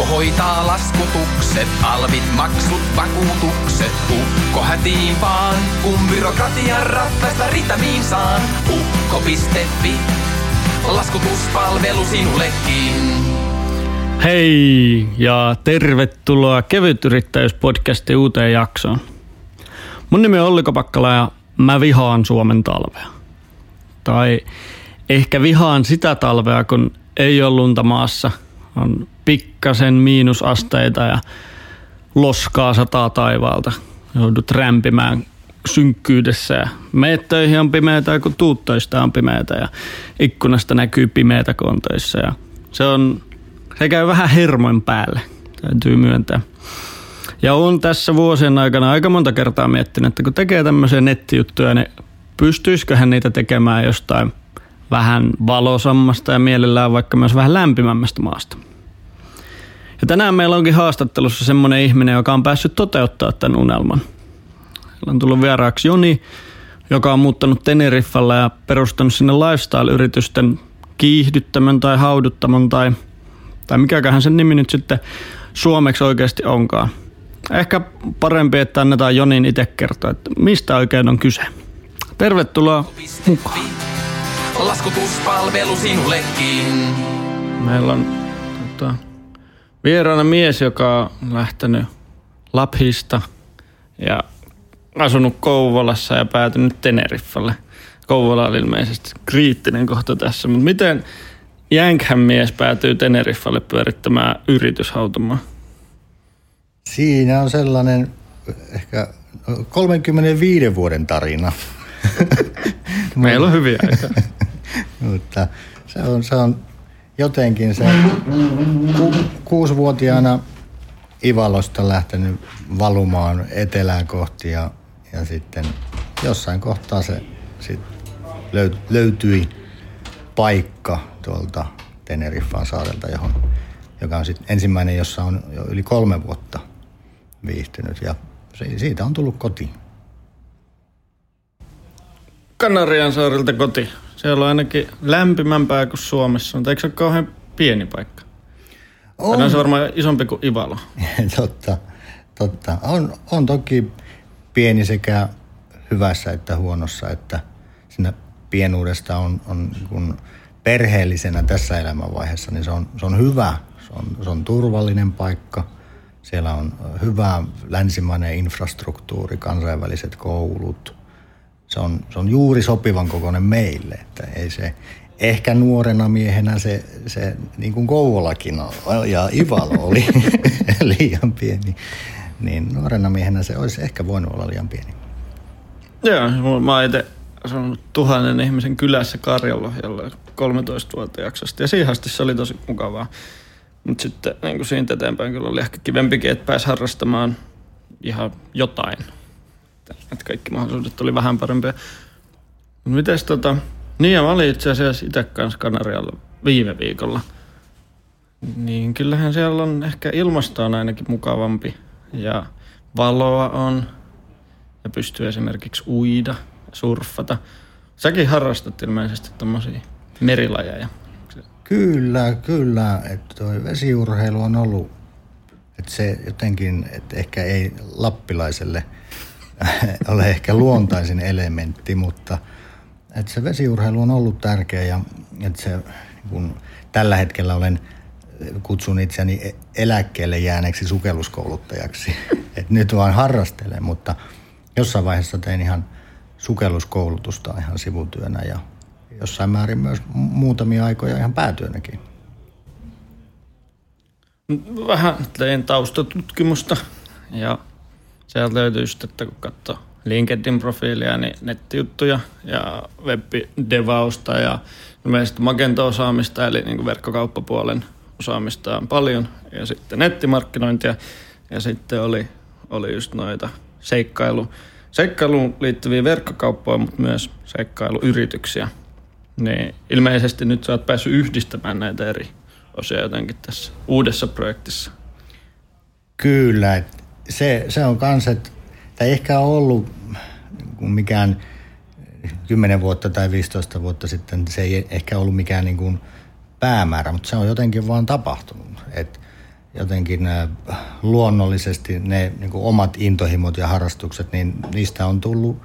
Ukko hoitaa laskutukset, alvit, maksut, vakuutukset. Ukko hätiin vaan, kun byrokratian ratkaista ritamiin saan. Ukko.fi, laskutuspalvelu sinullekin. Hei ja tervetuloa Kevytyrittäjyyspodcastin uuteen jaksoon. Mun nimi on Olli Kopakkala ja mä vihaan Suomen talvea. Tai ehkä vihaan sitä talvea, kun ei ole lunta maassa. On pikkasen miinusasteita ja loskaa sataa taivaalta. Joudut rämpimään synkkyydessä ja meet töihin on pimeätä, kun tuut töistä on pimeätä ja ikkunasta näkyy pimeätä kontoissa. Ja se on, se käy vähän hermoin päälle, täytyy myöntää. Ja on tässä vuosien aikana aika monta kertaa miettinyt, että kun tekee tämmöisiä nettijuttuja, niin pystyisiköhän niitä tekemään jostain vähän valosammasta ja mielellään vaikka myös vähän lämpimämmästä maasta. Ja tänään meillä onkin haastattelussa semmoinen ihminen, joka on päässyt toteuttaa tämän unelman. Meillä on tullut vieraaksi Joni, joka on muuttanut Teneriffalle ja perustanut sinne lifestyle-yritysten kiihdyttämön tai hauduttamon tai, tai mikäköhän sen nimi nyt sitten suomeksi oikeasti onkaan. Ehkä parempi, että annetaan Jonin itse kertoa, että mistä oikein on kyse. Tervetuloa mukaan. Laskutuspalvelu sinullekin. Meillä on tota, vieraana mies, joka on lähtenyt Laphista ja asunut Kouvolassa ja päätynyt Teneriffalle. Kouvola on ilmeisesti kriittinen kohta tässä, mutta miten Jänkhän mies päätyy Teneriffalle pyörittämään yrityshautomaa? Siinä on sellainen ehkä 35 vuoden tarina. Meillä on hyviä aikaa. Mutta se on, se on jotenkin se ku, kuusivuotiaana Ivalosta lähtenyt valumaan etelään kohti ja, ja sitten jossain kohtaa se sit löy, löytyi paikka tuolta Teneriffan saarelta, johon, joka on sitten ensimmäinen, jossa on jo yli kolme vuotta viihtynyt ja siitä on tullut koti. Kanarian saarilta koti. Siellä on ainakin lämpimämpää kuin Suomessa, mutta eikö se ole kauhean pieni paikka? On. on se varmaan isompi kuin Ivalo. totta, totta. On, on toki pieni sekä hyvässä että huonossa, että siinä pienuudesta on, on kun perheellisenä tässä elämänvaiheessa, niin se on, se on hyvä. Se on, se on turvallinen paikka. Siellä on hyvä länsimainen infrastruktuuri, kansainväliset koulut – se on, se on juuri sopivan kokoinen meille. Että ei se, ehkä nuorena miehenä se, se niin kuin Kouvolakin ja Ivalo oli liian pieni, niin nuorena miehenä se olisi ehkä voinut olla liian pieni. Joo, mä itse asunut tuhannen ihmisen kylässä Karjalohjalla 13-vuotiaaksi ja siihen asti se oli tosi mukavaa. Mutta sitten niin siitä eteenpäin kyllä oli ehkä kivempikin, että pääsi harrastamaan ihan jotain – että kaikki mahdollisuudet oli vähän parempia. Mites tota, niin ja mä olin itse asiassa itse kanssa Kanarialla viime viikolla. Niin kyllähän siellä on ehkä ilmasto on ainakin mukavampi ja valoa on ja pystyy esimerkiksi uida ja surffata. Säkin harrastat ilmeisesti tommosia merilajeja. Kyllä, kyllä. Että toi vesiurheilu on ollut, että se jotenkin, että ehkä ei lappilaiselle – ole ehkä luontaisin elementti, mutta että se vesiurheilu on ollut tärkeä ja että se, kun tällä hetkellä olen, kutsun itseäni e-, eläkkeelle jääneeksi sukelluskouluttajaksi. Et nyt vaan harrastelen, mutta jossain vaiheessa tein ihan sukelluskoulutusta ihan sivutyönä ja jossain määrin myös muutamia aikoja ihan päätyönäkin. Vähän tein taustatutkimusta ja Sieltä löytyy just, että kun katsoo LinkedIn-profiilia, niin nettijuttuja ja web-devausta ja ilmeisesti Magento-osaamista, eli niin kuin verkkokauppapuolen osaamista on paljon. Ja sitten nettimarkkinointia ja sitten oli, oli just noita seikkailu, seikkailuun liittyviä verkkokauppoja, mutta myös seikkailuyrityksiä. Niin ilmeisesti nyt sä oot päässyt yhdistämään näitä eri osia jotenkin tässä uudessa projektissa. Kyllä, se, se on kans, että ei ehkä ollut mikään 10 vuotta tai 15 vuotta sitten, se ei ehkä ollut mikään niin kuin päämäärä, mutta se on jotenkin vaan tapahtunut. Et, jotenkin luonnollisesti ne niin kuin omat intohimot ja harrastukset, niin niistä on tullut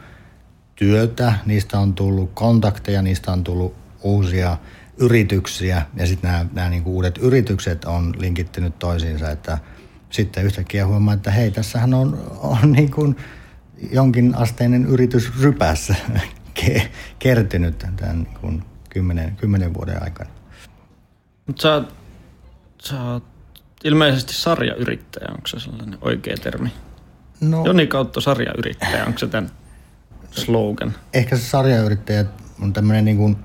työtä, niistä on tullut kontakteja, niistä on tullut uusia yrityksiä ja sitten nämä, nämä niin kuin uudet yritykset on linkittynyt toisiinsa, että sitten yhtäkkiä huomaa, että hei, tässähän on, on niin kuin jonkin asteinen yritys rypässä kertynyt tämän niin kuin kymmenen, kymmenen vuoden aikana. Mutta sä, sä oot ilmeisesti sarjayrittäjä, onko se sellainen oikea termi? No, Joni kautta sarjayrittäjä, onko se tämän slogan? Ehkä se sarjayrittäjä on tämmöinen niin kuin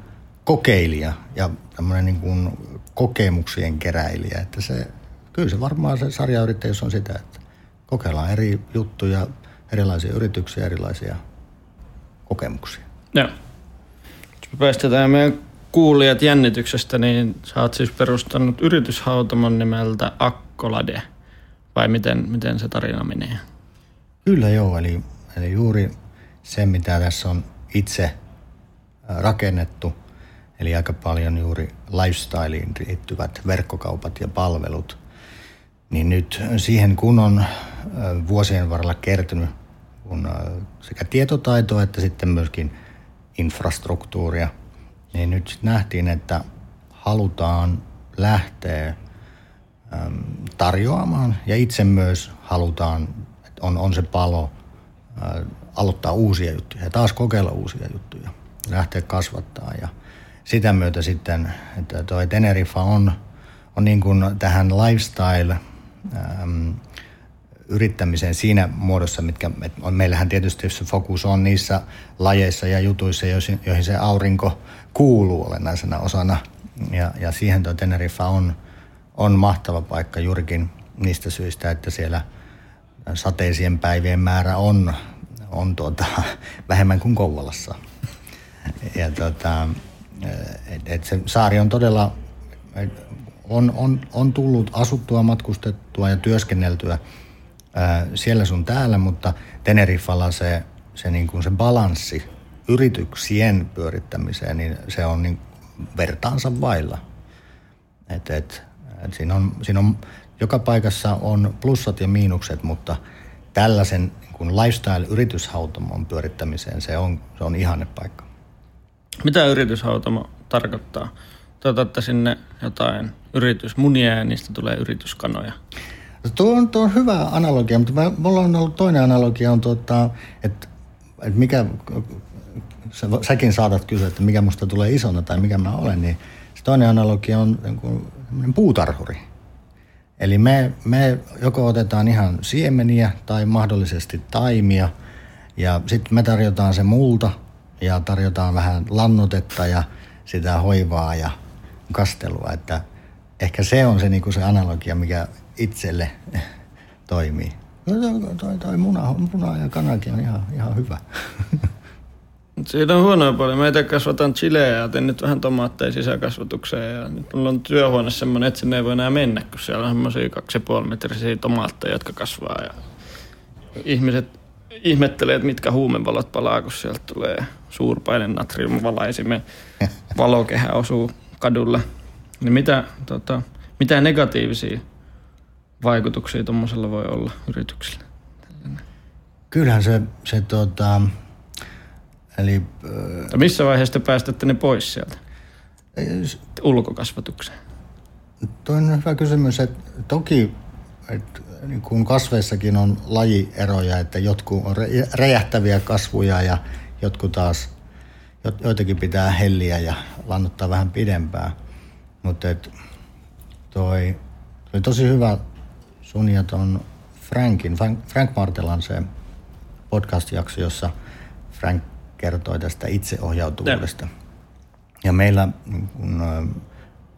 kokeilija ja tämmöinen niin kuin kokemuksien keräilijä. Että se, kyllä se varmaan se sarjayrittäjyys on sitä, että kokeillaan eri juttuja, erilaisia yrityksiä, erilaisia kokemuksia. Joo. Jos päästetään meidän kuulijat jännityksestä, niin sä oot siis perustanut yrityshautomon nimeltä Akkolade. Vai miten, miten se tarina menee? Kyllä joo, eli, eli juuri se, mitä tässä on itse rakennettu, eli aika paljon juuri lifestyleen liittyvät verkkokaupat ja palvelut, niin nyt siihen kun on vuosien varrella kertynyt kun sekä tietotaitoa että sitten myöskin infrastruktuuria, niin nyt nähtiin, että halutaan lähteä tarjoamaan ja itse myös halutaan, että on, on se palo aloittaa uusia juttuja ja taas kokeilla uusia juttuja, lähteä kasvattaa. Ja sitä myötä sitten, että toi Teneriffa on, on niin kuin tähän lifestyle äm, yrittämiseen siinä muodossa, mitkä on, meillähän tietysti se fokus on niissä lajeissa ja jutuissa, joihin se aurinko kuuluu olennaisena osana. Ja, ja siihen tuo Teneriffa on, on mahtava paikka juurikin niistä syistä, että siellä sateisien päivien määrä on, on tuota, vähemmän kuin Kouvolassa. Ja tuota, et, et se saari on todella, on, on, on tullut asuttua, matkustettua ja työskenneltyä ää, siellä sun täällä, mutta Teneriffalla se, se, niin kuin se balanssi yrityksien pyörittämiseen, niin se on niin vertaansa vailla. Et, et, et siinä, on, siinä on, joka paikassa on plussat ja miinukset, mutta tällaisen niin kuin lifestyle-yrityshautomon pyörittämiseen se on, se on ihanne paikka. Mitä yrityshautomo tarkoittaa? Te sinne jotain yritysmunia ja niistä tulee yrityskanoja. Tuo on, tuo on hyvä analogia, mutta mä, mulla on ollut toinen analogia, on tuota, että, että mikä, sä, säkin saatat kysyä, että mikä musta tulee isona tai mikä mä olen, niin se toinen analogia on niin kuin, puutarhuri. Eli me, me joko otetaan ihan siemeniä tai mahdollisesti taimia ja sitten me tarjotaan se multa ja tarjotaan vähän lannotetta ja sitä hoivaa ja kastelua, että ehkä se on se, niin kuin se analogia, mikä itselle toimii. No, toi, toi muna, muna ja kanakin on ihan, ihan hyvä. Siitä on huonoa paljon. Meitä kasvataan chileä ja teen nyt vähän tomaatteja sisäkasvatukseen. Ja nyt mulla on työhuone semmoinen, että sinne ei voi enää mennä, kun siellä on semmoisia 2,5 metrisiä tomaatteja, jotka kasvaa. Ja ihmiset ihmettelee, että mitkä huumevalot palaa, kun sieltä tulee suurpaine natriumvalaisimen valokehä osuu kadulla. Niin mitä, tota, mitä negatiivisia vaikutuksia tuommoisella voi olla yrityksille? Kyllähän se, se tota, eli... Ja missä vaiheessa te päästätte ne pois sieltä? Ulkokasvatukseen. Tuo on hyvä kysymys, että toki että niin kuin kasveissakin on lajieroja, että jotkut on räjähtäviä kasvuja ja jotkut taas, joitakin pitää helliä ja lannuttaa vähän pidempään. Mutta toi, toi tosi hyvä sun ja ton Frankin, Frank Martelan se podcast-jakso, jossa Frank kertoi tästä itseohjautuvuudesta. Ja, ja meillä niin kun,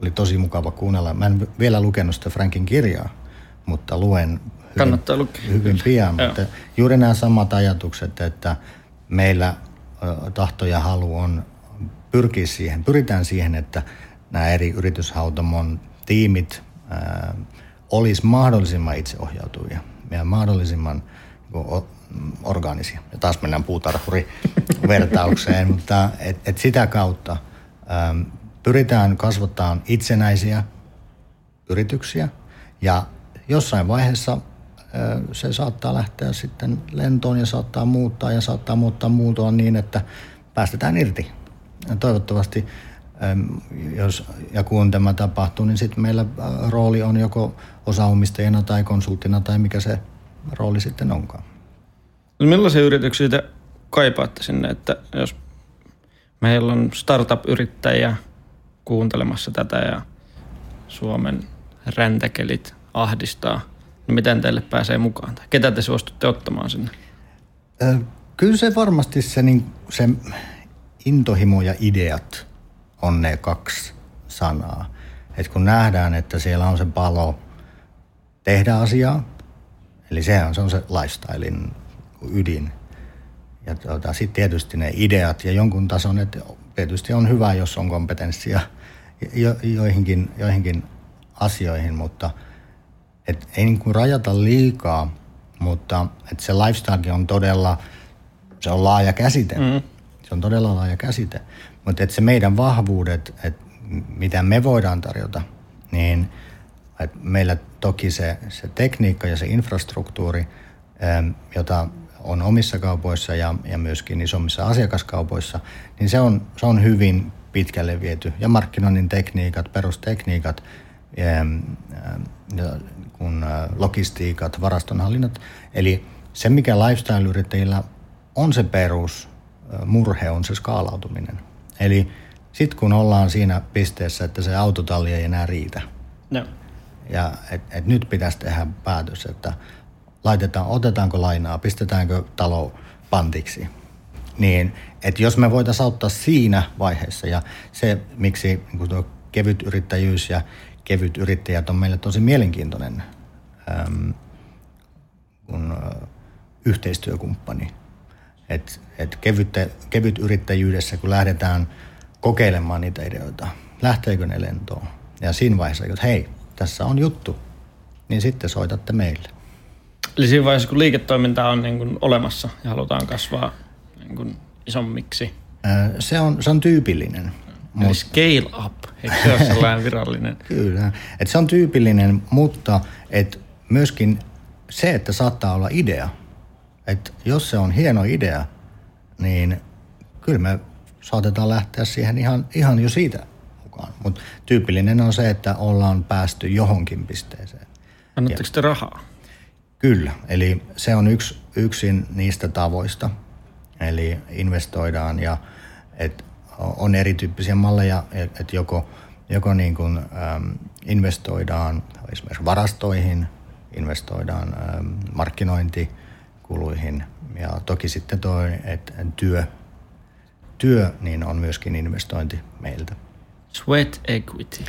oli tosi mukava kuunnella. Mä en vielä lukenut sitä Frankin kirjaa, mutta luen hyvin, hyvin pian. Mutta juuri nämä samat ajatukset, että meillä tahto ja halu on pyrkiä siihen, pyritään siihen, että nämä eri yrityshautomon tiimit olisi mahdollisimman itseohjautuvia ja mahdollisimman niin orgaanisia. Ja taas mennään puutarhuri-vertaukseen, mutta et, et sitä kautta äm, pyritään kasvattamaan itsenäisiä yrityksiä ja jossain vaiheessa se saattaa lähteä sitten lentoon ja saattaa muuttaa ja saattaa muuttaa muutoon niin, että päästetään irti. Ja toivottavasti, jos ja kun tämä tapahtuu, niin sitten meillä rooli on joko osaomistajana tai konsulttina tai mikä se rooli sitten onkaan. No millaisia yrityksiä te kaipaatte sinne, että jos meillä on startup-yrittäjiä kuuntelemassa tätä ja Suomen räntäkelit ahdistaa, miten teille pääsee mukaan? Tai ketä te suostutte ottamaan sinne? Kyllä se varmasti se, niin, se intohimo ja ideat on ne kaksi sanaa. Et kun nähdään, että siellä on se palo tehdä asiaa, eli sehän se on se lifestylein ydin. Ja tuota, sitten tietysti ne ideat ja jonkun tason, että tietysti on hyvä, jos on kompetenssia jo, joihinkin, joihinkin asioihin, mutta et ei niin kuin rajata liikaa, mutta että se lifestyle on todella, se on laaja käsite. Mm. Se on todella laaja käsite. Mutta se meidän vahvuudet, että mitä me voidaan tarjota, niin että meillä toki se, se tekniikka ja se infrastruktuuri, jota on omissa kaupoissa ja, ja myöskin isommissa asiakaskaupoissa, niin se on, se on hyvin pitkälle viety. Ja markkinoinnin tekniikat, perustekniikat, ja, ja kun logistiikat, varastonhallinnat. Eli se, mikä lifestyle-yrittäjillä on se perus, murhe on se skaalautuminen. Eli sitten kun ollaan siinä pisteessä, että se autotalli ei enää riitä. No. Ja et, et nyt pitäisi tehdä päätös, että laitetaan, otetaanko lainaa, pistetäänkö talo pantiksi. Niin, että jos me voitaisiin auttaa siinä vaiheessa ja se, miksi niin kevyt yrittäjyys ja kevyt yrittäjät on meille tosi mielenkiintoinen äm, kun, ä, yhteistyökumppani. Et, et kevyt, kevyt yrittäjyydessä, kun lähdetään kokeilemaan niitä ideoita, lähteekö ne lentoon? Ja siinä vaiheessa, että hei, tässä on juttu, niin sitten soitatte meille. Eli siinä vaiheessa, kun liiketoiminta on niin kuin olemassa ja halutaan kasvaa niin kuin isommiksi. Se on, se on tyypillinen. Mutta... scale up, eikö se ole sellainen virallinen? Kyllä, et se on tyypillinen, mutta et myöskin se, että saattaa olla idea. Että jos se on hieno idea, niin kyllä me saatetaan lähteä siihen ihan, ihan jo siitä mukaan. Mutta tyypillinen on se, että ollaan päästy johonkin pisteeseen. Annatteko te rahaa? Kyllä, eli se on yksi, yksin niistä tavoista. Eli investoidaan ja et on erityyppisiä malleja, että joko, joko niin kuin, äm, investoidaan esimerkiksi varastoihin, investoidaan äm, markkinointikuluihin ja toki sitten tuo, että työ, työ niin on myöskin investointi meiltä. Sweat equity.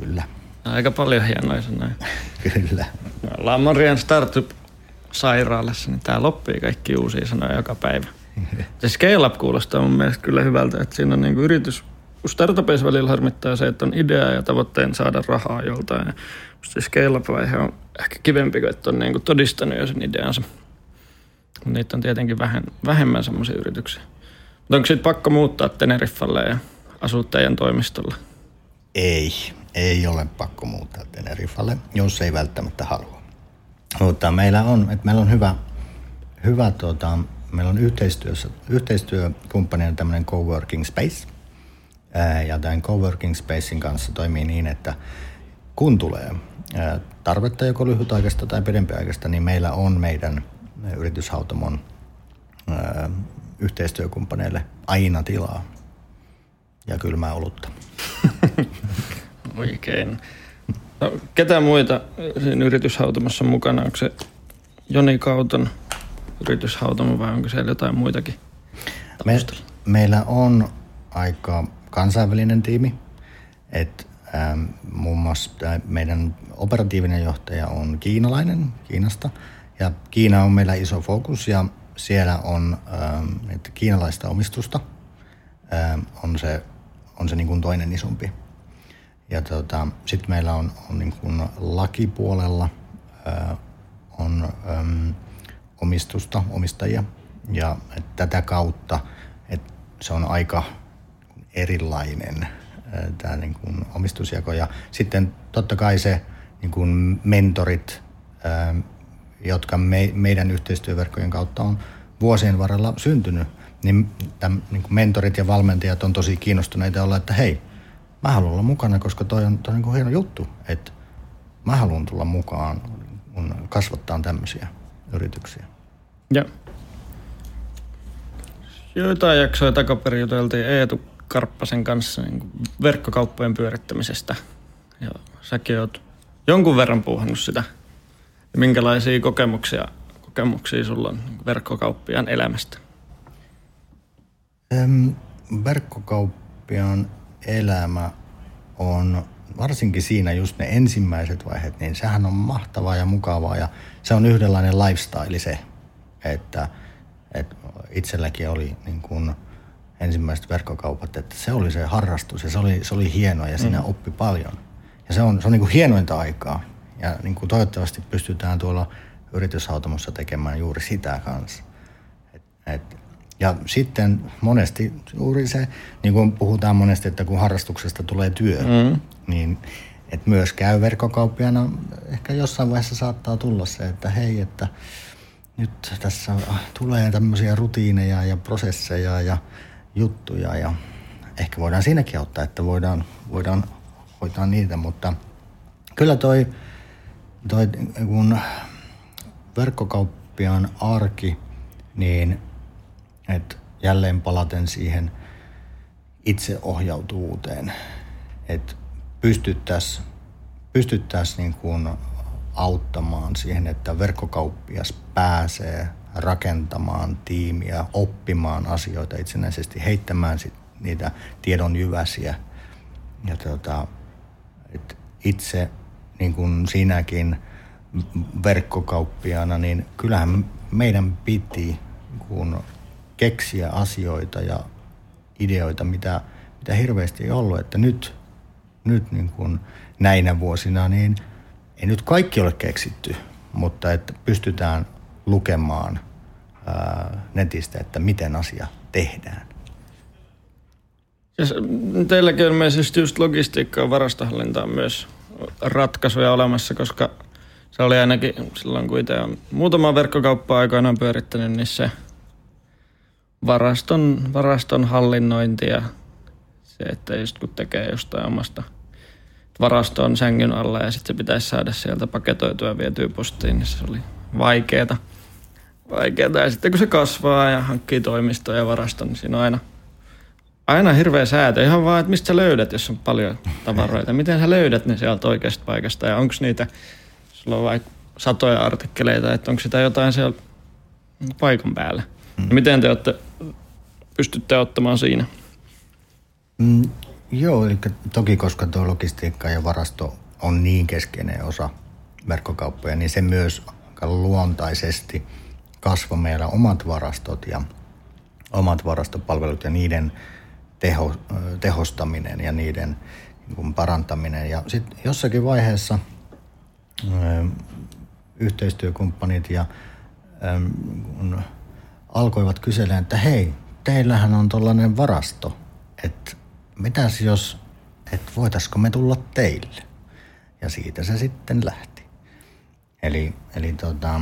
Kyllä. Aika paljon hienoja sanoja. Kyllä. Me ollaan Marian Startup-sairaalassa, niin tää loppii kaikki uusia sanoja joka päivä. Se scale up kuulostaa mun mielestä kyllä hyvältä, että siinä on niin kuin yritys, startupeissa välillä harmittaa se, että on idea ja tavoitteen saada rahaa joltain. Ja se scale up vaihe on ehkä kivempi, kun että on niin kuin todistanut jo sen ideansa. Mutta niitä on tietenkin vähän, vähemmän semmoisia yrityksiä. Mutta onko sitten pakko muuttaa Teneriffalle ja asua teidän toimistolla? Ei ei ole pakko muuttaa Teneriffalle, jos ei välttämättä halua. Mutta meillä on, että meillä on hyvä, hyvä tuota, meillä on yhteistyössä, yhteistyökumppanina tämmöinen coworking space. ja tämän coworking spacein kanssa toimii niin, että kun tulee tarvetta joko lyhytaikaista tai pidempiaikaista, niin meillä on meidän yrityshautomon yhteistyökumppaneille aina tilaa ja kylmää olutta. Oikein. No, ketä muita siinä yrityshautomassa mukana? Onko se Joni Kauton yrityshautamo vai onko siellä jotain muitakin? Me, meillä on aika kansainvälinen tiimi. Et, ähm, muun muassa meidän operatiivinen johtaja on kiinalainen Kiinasta. Ja Kiina on meillä iso fokus ja siellä on ähm, että kiinalaista omistusta. Ähm, on se, on se niin kuin toinen isompi ja tota, sitten meillä on, on niin kuin lakipuolella ää, on äm, omistusta, omistajia. Ja tätä kautta et se on aika erilainen tämä niin kuin omistusjako. Ja sitten totta kai se niin kuin mentorit jotka me, meidän yhteistyöverkkojen kautta on vuosien varrella syntynyt, niin, täm, niin kuin mentorit ja valmentajat on tosi kiinnostuneita olla, että hei, mä haluan olla mukana, koska toi on, toi on niin kuin hieno juttu, että mä haluan tulla mukaan kun kasvattaa tämmöisiä yrityksiä. Ja. Joitain jaksoja takaperin juteltiin Eetu Karppasen kanssa niin verkkokauppojen pyörittämisestä. Ja säkin oot jonkun verran puuhannut sitä. Ja minkälaisia kokemuksia, kokemuksia sulla on verkkokauppiaan elämästä? verkkokauppiaan elämä on varsinkin siinä just ne ensimmäiset vaiheet, niin sehän on mahtavaa ja mukavaa ja se on yhdenlainen lifestyle se, että, että itselläkin oli niin kuin ensimmäiset verkkokaupat, että se oli se harrastus ja se oli, se oli hienoa ja siinä mm. oppi paljon. Ja se on, se on niin kuin hienointa aikaa ja niin kuin toivottavasti pystytään tuolla yrityshautomossa tekemään juuri sitä kanssa. Et, et, ja sitten monesti juuri se, niin kuin puhutaan monesti, että kun harrastuksesta tulee työ, mm. niin että myös käy verkkokauppiana, ehkä jossain vaiheessa saattaa tulla se, että hei, että nyt tässä tulee tämmöisiä rutiineja ja prosesseja ja juttuja ja ehkä voidaan siinäkin auttaa, että voidaan, voidaan hoitaa niitä, mutta kyllä toi, toi kun verkkokauppiaan arki, niin että jälleen palaten siihen itseohjautuvuuteen, että pystyttäisiin pystyttäisi niin kuin auttamaan siihen, että verkkokauppias pääsee rakentamaan tiimiä, oppimaan asioita itsenäisesti, heittämään sit niitä tiedon jyväsiä. Ja tota, et itse niin kuin sinäkin verkkokauppiana, niin kyllähän meidän piti kun keksiä asioita ja ideoita, mitä, mitä hirveästi ei ollut. Että nyt, nyt niin kuin näinä vuosina, niin ei nyt kaikki ole keksitty, mutta että pystytään lukemaan ää, netistä, että miten asia tehdään. Ja teilläkin on ilmeisesti just logistiikkaa ja varastohallintaa myös ratkaisuja olemassa, koska se oli ainakin silloin, kun itse on muutama verkkokauppaa aikoinaan pyörittänyt, niin se varaston, varaston hallinnointi ja se, että just kun tekee jostain omasta varastoon sängyn alla ja sitten se pitäisi saada sieltä paketoitua ja vietyä postiin, niin se oli vaikeeta. Vaikeeta. Ja sitten kun se kasvaa ja hankkii toimistoja ja varaston, niin siinä on aina, aina hirveä säätö. Ihan vaan, että mistä sä löydät, jos on paljon tavaroita. Miten sä löydät ne sieltä oikeasta paikasta ja onko niitä, sulla on vaikka satoja artikkeleita, että onko sitä jotain siellä paikan päällä. Mm. Miten te olette, pystytte ottamaan siinä? Mm, joo, eli toki koska tuo logistiikka ja varasto on niin keskeinen osa verkkokauppoja, niin se myös luontaisesti kasvoi meillä omat varastot ja omat varastopalvelut ja niiden teho, tehostaminen ja niiden niin parantaminen. Ja sitten jossakin vaiheessa ö, yhteistyökumppanit ja ö, alkoivat kyselemään, että hei, teillähän on tollainen varasto, että mitäs jos, että voitaisiko me tulla teille? Ja siitä se sitten lähti. Eli, eli tota,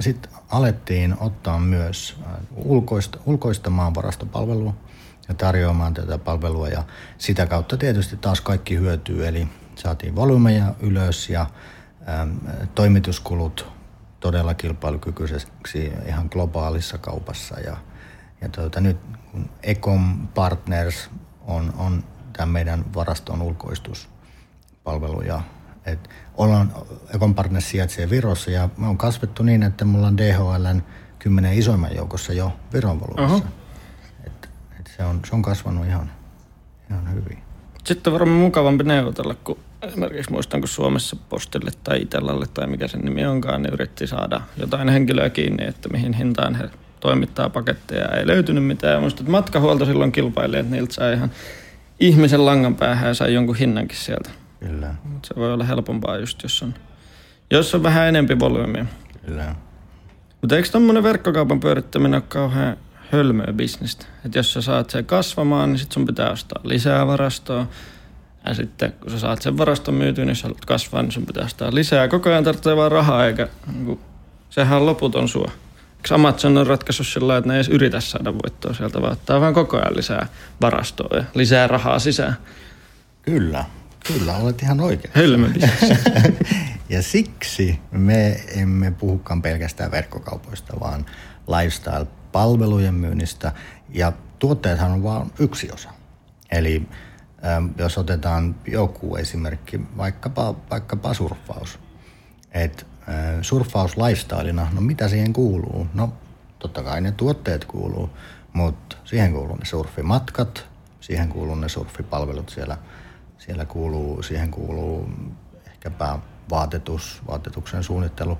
sitten alettiin ottaa myös äh, ulkoista, ulkoistamaan varastopalvelua ja tarjoamaan tätä palvelua ja sitä kautta tietysti taas kaikki hyötyy, eli saatiin volyymeja ylös ja äm, toimituskulut todella kilpailukykyiseksi ihan globaalissa kaupassa. Ja, ja tuota, nyt kun Ecom Partners on, on tämä meidän varaston ulkoistuspalvelu ja et ollaan, Ecom Partners sijaitsee Virossa ja me on kasvettu niin, että mulla on DHLn kymmenen isoimman joukossa jo Viron volyymissa. Et, et se, on, se on kasvanut ihan, ihan hyvin. Sitten on varmaan mukavampi neuvotella, kun esimerkiksi muistan, kun Suomessa Postille tai Itellalle tai mikä sen nimi onkaan, niin yritti saada jotain henkilöä kiinni, että mihin hintaan he toimittaa paketteja. Ei löytynyt mitään. Ja muistan, että matkahuolto silloin kilpaili, että niiltä sai ihan ihmisen langan päähän ja sai jonkun hinnankin sieltä. Kyllä. Mutta se voi olla helpompaa just, jos on, jos on vähän enempi volyymiä. Kyllä. Mutta eikö tämmöinen verkkokaupan pyörittäminen ole kauhean hölmöä bisnestä? Että jos sä saat sen kasvamaan, niin sit sun pitää ostaa lisää varastoa Ja sitten kun sä saat sen varaston myytyä, niin sä haluat kasvaa, niin sun pitää ostaa lisää. Koko ajan tarvitsee vaan rahaa, eikä niin sehän on loputon sua. Eikö Amazon on ratkaissut sillä että ne ei edes yritä saada voittoa sieltä, vaan ottaa vaan koko ajan lisää varastoa ja lisää rahaa sisään. Kyllä, kyllä, olet ihan oikein. Hölmöbisnes. ja siksi me emme puhukaan pelkästään verkkokaupoista, vaan lifestyle-palvelujen myynnistä. Ja tuotteethan on vain yksi osa. Eli ähm, jos otetaan joku esimerkki, vaikkapa, vaikkapa surffaus. Et äh, surffaus lifestylina, no mitä siihen kuuluu? No totta kai ne tuotteet kuuluu, mutta siihen kuuluu ne surfimatkat, siihen kuuluu ne surfipalvelut siellä, siellä kuuluu, siihen kuuluu ehkäpä vaatetus, vaatetuksen suunnittelu.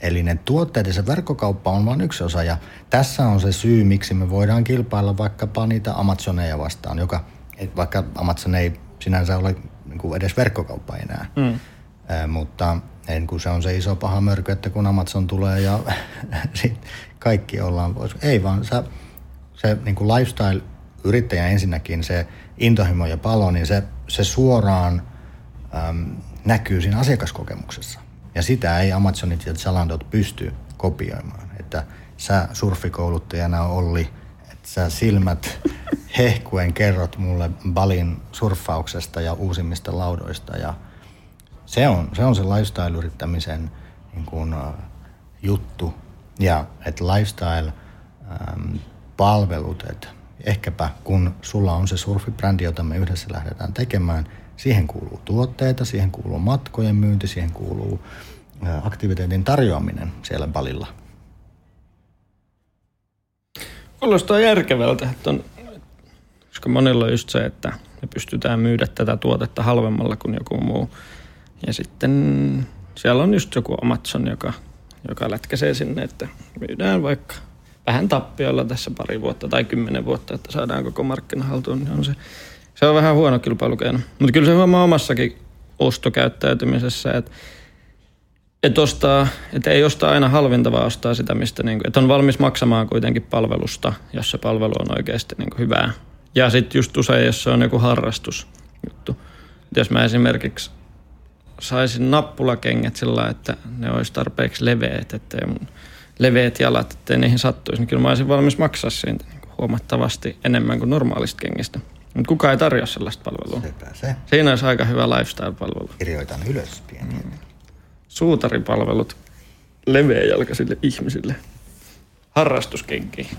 Eli ne tuotteet ja se verkkokauppa on vain yksi osa ja tässä on se syy, miksi me voidaan kilpailla vaikkapa niitä Amazoneja vastaan, joka vaikka Amazon ei sinänsä ole niin kuin edes verkkokauppa enää. Mm. Ä, mutta en, kun se on se iso paha mörkö, että kun Amazon tulee ja sit kaikki ollaan pois. Ei vaan se, se niin kuin lifestyle-yrittäjä ensinnäkin, se intohimo ja palo, niin se, se suoraan äm, näkyy siinä asiakaskokemuksessa. Ja sitä ei Amazonit ja Zalandot pysty kopioimaan. Että sä surfikouluttajana Olli, että sä silmät hehkuen kerrot mulle Balin surffauksesta ja uusimmista laudoista. Ja se on se, on se lifestyle-yrittämisen niin kuin, uh, juttu. Ja että lifestyle-palvelut, että ehkäpä kun sulla on se surfibrändi, jota me yhdessä lähdetään tekemään – Siihen kuuluu tuotteita, siihen kuuluu matkojen myynti, siihen kuuluu aktiviteetin tarjoaminen siellä balilla. Kuulostaa järkevältä, että on, koska monilla on just se, että me pystytään myydä tätä tuotetta halvemmalla kuin joku muu. Ja sitten siellä on just joku Amazon, joka, joka lätkäsee sinne, että myydään vaikka vähän tappiolla tässä pari vuotta tai kymmenen vuotta, että saadaan koko markkina haltuun, niin on se se on vähän huono kilpailukeino. Mutta kyllä se huomaa omassakin ostokäyttäytymisessä, että et ostaa, et ei osta aina halvinta, vaan ostaa sitä, mistä niinku, et on valmis maksamaan kuitenkin palvelusta, jos se palvelu on oikeasti niinku hyvää. Ja sitten just usein, jos se on joku harrastusjuttu. Et jos mä esimerkiksi saisin nappulakengät sillä että ne olisi tarpeeksi leveät, ettei mun leveät jalat, ettei niihin sattuisi, niin kyllä mä olisin valmis maksaa siitä niinku huomattavasti enemmän kuin normaalista kengistä. Mutta kukaan ei tarjoa sellaista palvelua. Sepä se. Siinä olisi aika hyvä lifestyle-palvelu. Kirjoitan ylös pieni. Mm. Suutaripalvelut leveäjalkaisille ihmisille. Harrastuskenki.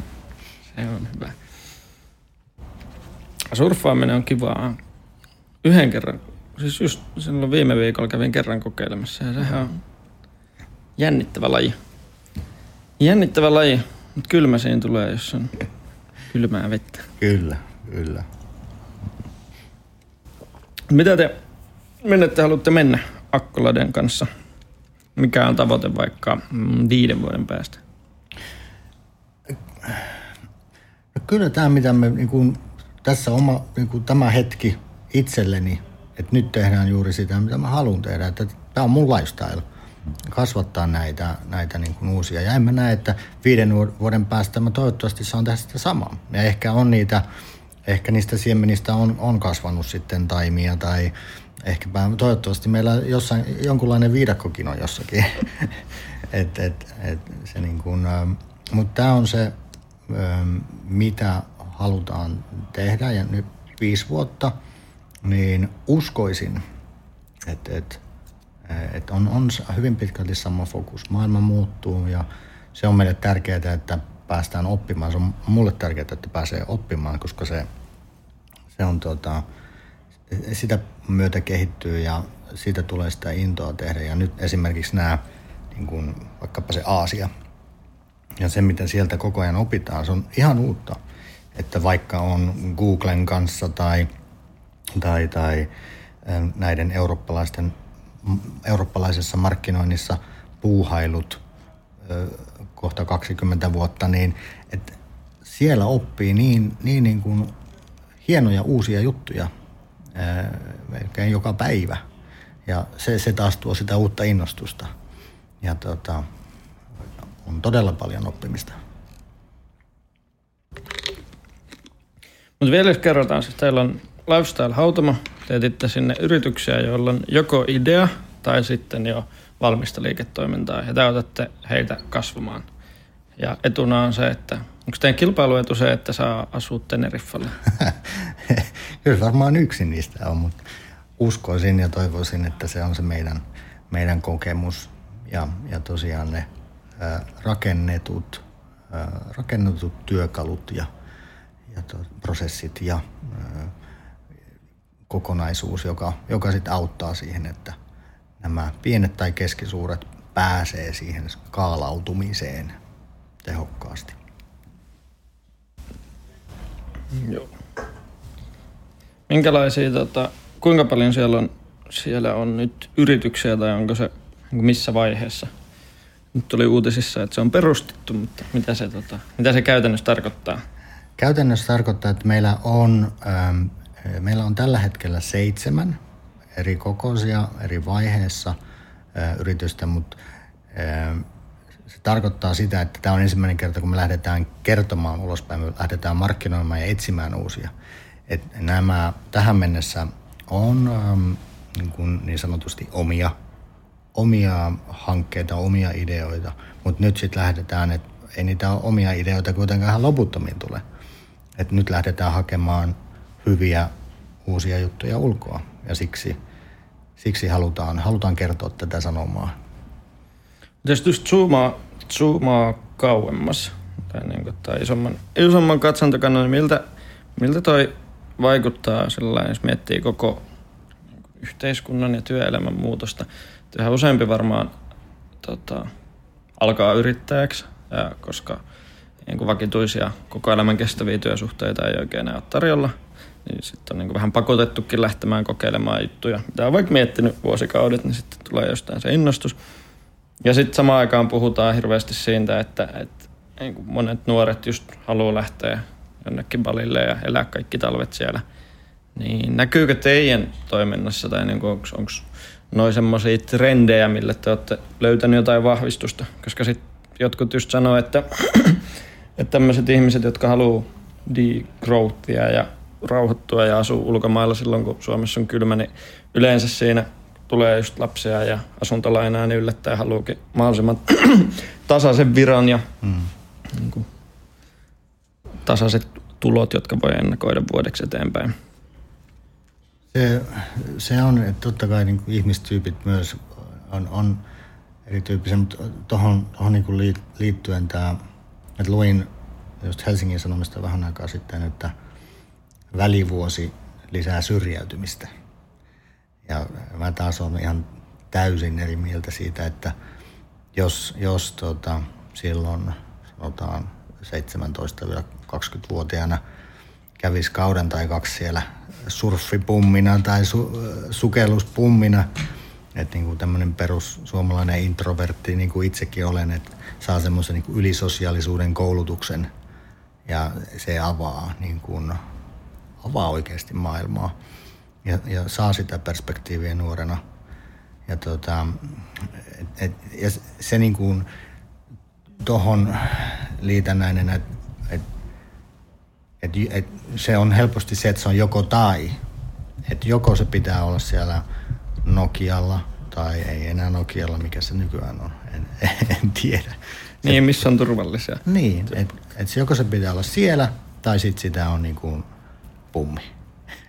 Se on hyvä. Surffaaminen on kivaa. Yhden kerran, siis just silloin viime viikolla kävin kerran kokeilemassa ja sehän on jännittävä laji. Jännittävä laji, mutta kylmä siinä tulee, jos on kylmää vettä. Kyllä, kyllä. Mitä te, minne te haluatte mennä Akkoladen kanssa? Mikä on tavoite vaikka mm, viiden vuoden päästä? No kyllä tämä, mitä me niin kuin, tässä oma, niin kuin, tämä hetki itselleni, että nyt tehdään juuri sitä, mitä mä haluan tehdä. Että tämä on mun lifestyle kasvattaa näitä, näitä niin kuin uusia. Ja en mä näe, että viiden vuoden päästä mä toivottavasti saan tehdä sitä samaa. Ja ehkä on niitä ehkä niistä siemenistä on, on kasvanut sitten taimia tai ehkäpä toivottavasti meillä jossain jonkunlainen viidakkokin on jossakin. et, et, et, se niin kuin, mutta tämä on se, mitä halutaan tehdä ja nyt viisi vuotta, niin uskoisin, että et, et on, on hyvin pitkälti sama fokus. Maailma muuttuu ja se on meille tärkeää, että päästään oppimaan. Se on mulle tärkeää, että pääsee oppimaan, koska se se on tota, sitä myötä kehittyy ja siitä tulee sitä intoa tehdä. Ja nyt esimerkiksi nämä, niin kuin vaikkapa se Aasia ja se, mitä sieltä koko ajan opitaan, se on ihan uutta. Että vaikka on Googlen kanssa tai, tai, tai näiden eurooppalaisten, eurooppalaisessa markkinoinnissa puuhailut kohta 20 vuotta, niin että siellä oppii niin, niin, niin kuin hienoja uusia juttuja melkein joka päivä. Ja se, se taas tuo sitä uutta innostusta. Ja tota, on todella paljon oppimista. Mutta vielä kerrotaan, siis teillä on lifestyle hautama, teetitte sinne yrityksiä, joilla on joko idea tai sitten jo valmista liiketoimintaa ja te otatte heitä kasvamaan. Ja etuna on se, että onko teidän kilpailuetu se, että saa asua Teneriffalla? Kyllä varmaan yksi niistä on, mutta uskoisin ja toivoisin, että se on se meidän, meidän kokemus ja, ja tosiaan ne ää, rakennetut, ää, rakennetut työkalut ja, ja to, prosessit ja ää, kokonaisuus, joka, joka sitten auttaa siihen, että nämä pienet tai keskisuuret pääsee siihen skaalautumiseen tehokkaasti. Joo. Minkälaisia, tota, kuinka paljon siellä on, siellä on nyt yrityksiä tai onko se missä vaiheessa? Nyt tuli uutisissa, että se on perustettu, mutta mitä se, tota, mitä se käytännössä tarkoittaa? Käytännössä tarkoittaa, että meillä on, ähm, meillä on tällä hetkellä seitsemän eri kokoisia eri vaiheessa yritystä, mutta se tarkoittaa sitä, että tämä on ensimmäinen kerta, kun me lähdetään kertomaan ulospäin, me lähdetään markkinoimaan ja etsimään uusia. Et nämä tähän mennessä on ähm, niin, kuin niin sanotusti omia, omia hankkeita, omia ideoita, mutta nyt sitten lähdetään, että ei niitä omia ideoita kuitenkaan loputtomiin tule. Et nyt lähdetään hakemaan hyviä uusia juttuja ulkoa ja siksi, siksi halutaan, halutaan kertoa tätä sanomaa. Jos just zoomaa, zoomaa kauemmas tai, niin kuin, tai isomman, isomman katsantokannan, niin miltä, miltä toi vaikuttaa sillä jos miettii koko yhteiskunnan ja työelämän muutosta. Yhä useampi varmaan tota, alkaa yrittäjäksi, ja koska niin kuin vakituisia koko elämän kestäviä työsuhteita ei oikein enää ole tarjolla, niin sitten on niin vähän pakotettukin lähtemään kokeilemaan juttuja. Mitä on vaikka miettinyt vuosikaudet, niin sitten tulee jostain se innostus. Ja sitten samaan aikaan puhutaan hirveästi siitä, että, että niin kuin monet nuoret just haluaa lähteä jonnekin balille ja elää kaikki talvet siellä. Niin näkyykö teidän toiminnassa tai niin onko noin semmoisia trendejä, millä te olette löytäneet jotain vahvistusta? Koska sitten jotkut just sanoo, että, että tämmöiset ihmiset, jotka haluaa degrowthia ja rauhoittua ja asuu ulkomailla silloin, kun Suomessa on kylmä, niin yleensä siinä tulee just lapsia ja asuntolainaa, niin yllättäen haluukin mahdollisimman tasaisen viran ja mm. niin kuin, tasaiset tulot, jotka voi ennakoida vuodeksi eteenpäin. Se, se on, että totta kai niin kuin ihmistyypit myös on, on erityyppisiä, mutta tuohon, niin liittyen tämä, että luin just Helsingin Sanomista vähän aikaa sitten, että välivuosi lisää syrjäytymistä. Ja mä taas olen ihan täysin eri mieltä siitä, että jos, jos tota, silloin sanotaan 17-20-vuotiaana kävisi kauden tai kaksi siellä surfipummina tai su, sukelluspummina, että niin tämmöinen perus suomalainen introvertti, niin kuin itsekin olen, että saa semmoisen niin ylisosiaalisuuden koulutuksen ja se avaa, niin kuin, avaa oikeasti maailmaa ja, ja saa sitä perspektiiviä nuorena. Ja, tota, et, et, ja se niin kuin, tuohon liitännäinen, että et, et, et se on helposti se, että se on joko tai. Että joko se pitää olla siellä Nokialla tai ei enää Nokialla, mikä se nykyään on, en, en tiedä. Niin, missä on turvallisia. Niin, että et joko se pitää olla siellä tai sitten sitä on niin kuin pummi.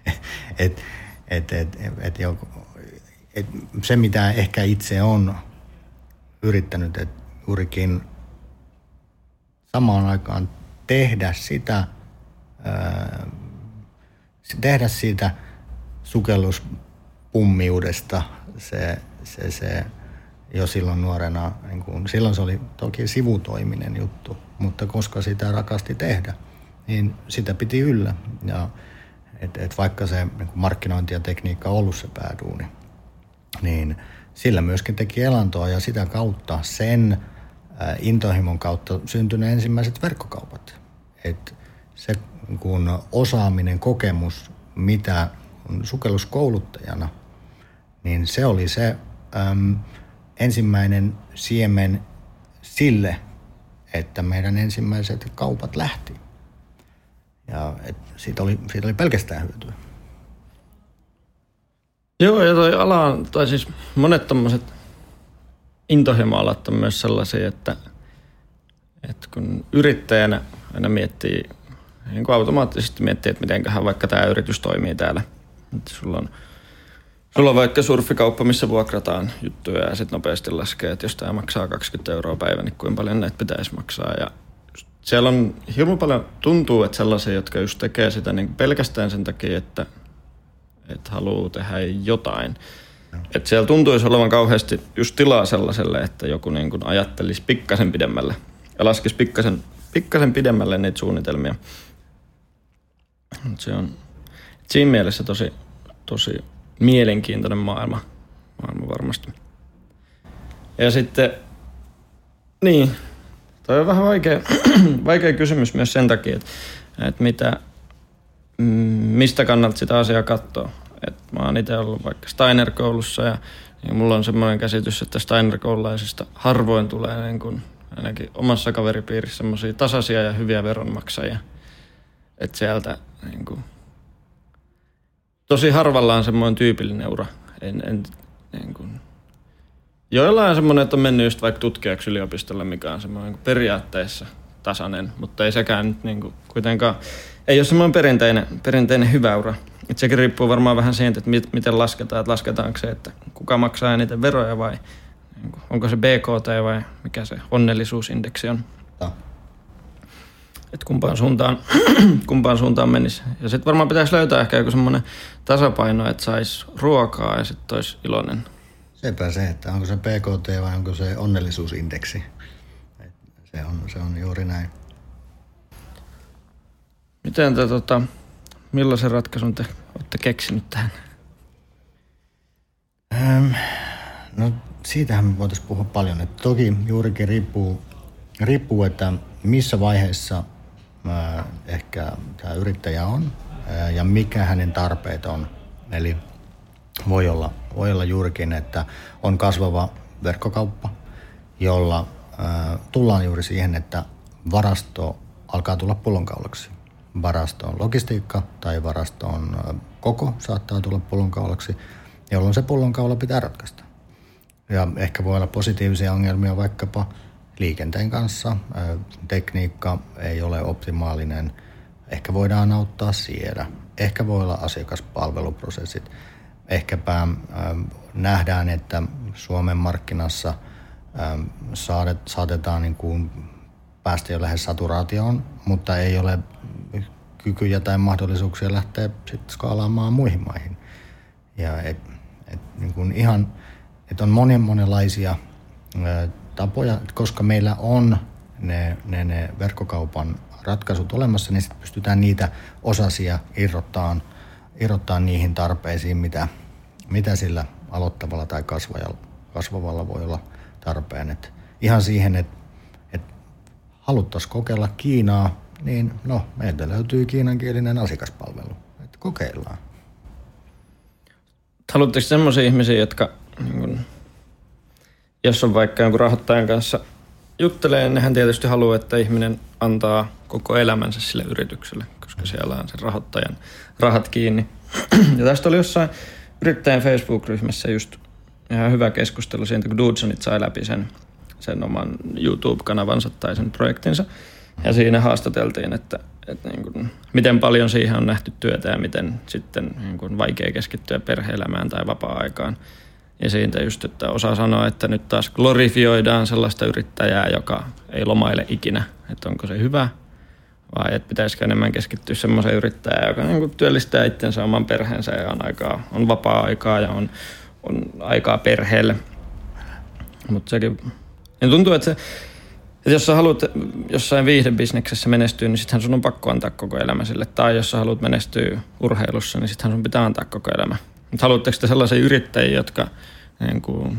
et, et, et, et, joko, et se, mitä ehkä itse on yrittänyt, että juurikin samaan aikaan tehdä sitä, ää, tehdä siitä sukelluspummiudesta se, se, se jo silloin nuorena, niin kun, silloin se oli toki sivutoiminen juttu, mutta koska sitä rakasti tehdä, niin sitä piti yllä. Ja et, et vaikka se niin markkinointi ja tekniikka on ollut se pääduuni, niin sillä myöskin teki elantoa ja sitä kautta sen intohimon kautta syntyneet ensimmäiset verkkokaupat. Et se kun osaaminen, kokemus, mitä sukelluskouluttajana, niin se oli se äm, ensimmäinen siemen sille, että meidän ensimmäiset kaupat lähti. Ja et siitä, oli, siitä oli pelkästään hyötyä. Joo, ja toi ala on, tai siis monet tommoset intohimoalat on myös sellaisia, että, että kun yrittäjänä aina miettii, niin kuin automaattisesti miettii, että mitenköhän vaikka tämä yritys toimii täällä. Että sulla on, sulla on vaikka surfikauppa, missä vuokrataan juttuja ja sitten nopeasti laskee, että jos tämä maksaa 20 euroa päivä, niin kuinka paljon näitä pitäisi maksaa. Ja siellä on hirveän paljon, tuntuu, että sellaisia, jotka just tekee sitä niin pelkästään sen takia, että, että haluaa tehdä jotain. Että siellä tuntuisi olevan kauheasti just tilaa sellaiselle, että joku niin kuin ajattelisi pikkasen pidemmälle ja laskisi pikkasen, pikkasen pidemmälle niitä suunnitelmia. Mut se on siinä mielessä tosi, tosi mielenkiintoinen maailma, maailma varmasti. Ja sitten, niin, toi on vähän vaikea, vaikea kysymys myös sen takia, että, että mitä, mm, mistä kannalta sitä asiaa katsoo. Et mä oon itse ollut vaikka Steiner-koulussa ja, ja mulla on semmoinen käsitys, että Steiner-koululaisista harvoin tulee niin kuin, ainakin omassa kaveripiirissä semmoisia tasaisia ja hyviä veronmaksajia. Että sieltä niin kuin, tosi harvalla on semmoinen tyypillinen ura. En, en, niin kuin, joilla on semmoinen, että on mennyt just vaikka tutkijaksi yliopistolle, mikä on semmoinen niin periaatteessa tasainen, mutta ei sekään nyt niin kuin, kuitenkaan, ei ole semmoinen perinteinen, perinteinen hyvä ura. Et sekin riippuu varmaan vähän siitä, että mit, miten lasketaan. Että lasketaanko se, että kuka maksaa eniten veroja vai niin kuin, onko se BKT vai mikä se onnellisuusindeksi on. No. Että kumpaan suuntaan, kumpaan suuntaan menisi. Ja sitten varmaan pitäisi löytää ehkä joku semmoinen tasapaino, että saisi ruokaa ja sitten olisi iloinen. Sepä se, että onko se BKT vai onko se onnellisuusindeksi. Se on, se on juuri näin. Miten te, tota, millaisen ratkaisun te olette keksinyt tähän? Ähm, no siitähän me voitaisiin puhua paljon. Että toki juurikin riippuu, riippuu, että missä vaiheessa äh, ehkä tämä yrittäjä on äh, ja mikä hänen tarpeet on. Eli voi olla, voi olla juurikin, että on kasvava verkkokauppa, jolla tullaan juuri siihen, että varasto alkaa tulla pullonkaulaksi. Varaston logistiikka tai varaston koko saattaa tulla pullonkaulaksi, jolloin se pullonkaula pitää ratkaista. Ja ehkä voi olla positiivisia ongelmia vaikkapa liikenteen kanssa. Tekniikka ei ole optimaalinen. Ehkä voidaan auttaa siellä. Ehkä voi olla asiakaspalveluprosessit. Ehkäpä nähdään, että Suomen markkinassa saatetaan niin kuin päästä jo lähes saturaatioon, mutta ei ole kykyjä tai mahdollisuuksia lähteä sit skaalaamaan muihin maihin. Ja et, et, niin kuin ihan että on monen monenlaisia tapoja, koska meillä on ne, ne, ne verkkokaupan ratkaisut olemassa, niin sitten pystytään niitä osasia irrottaa, irrottaa niihin tarpeisiin, mitä, mitä sillä aloittavalla tai kasvajalla, kasvavalla voi olla tarpeen. Et ihan siihen, että et haluttaisiin kokeilla Kiinaa, niin no, meiltä löytyy kiinankielinen asiakaspalvelu. Et kokeillaan. Haluatteko sellaisia ihmisiä, jotka niin kun, jos on vaikka jonkun rahoittajan kanssa juttelee, niin hän tietysti haluaa, että ihminen antaa koko elämänsä sille yritykselle, koska siellä on sen rahoittajan rahat kiinni. Ja tästä oli jossain yrittäjän Facebook-ryhmässä just ihan hyvä keskustelu siitä, kun Dudesonit sai läpi sen, sen oman YouTube-kanavansa tai sen projektinsa. Ja siinä haastateltiin, että, että niin kuin, miten paljon siihen on nähty työtä ja miten sitten niin kuin vaikea keskittyä perhe-elämään tai vapaa-aikaan. Ja siitä just, että osaa sanoa, että nyt taas glorifioidaan sellaista yrittäjää, joka ei lomaile ikinä. Että onko se hyvä vai että pitäisikö enemmän keskittyä semmoiseen yrittäjään, joka niin kuin työllistää itsensä oman perheensä ja on, aikaa, on vapaa-aikaa ja on, on aikaa perheelle. Mutta sekin, ja tuntuu, että, se, että jos sä haluat jossain viihdebisneksessä menestyä, niin sittenhän sun on pakko antaa koko elämä sille. Tai jos sä haluat menestyä urheilussa, niin sittenhän sun pitää antaa koko elämä. Mutta haluatteko te sellaisia yrittäjiä, jotka niin kuin,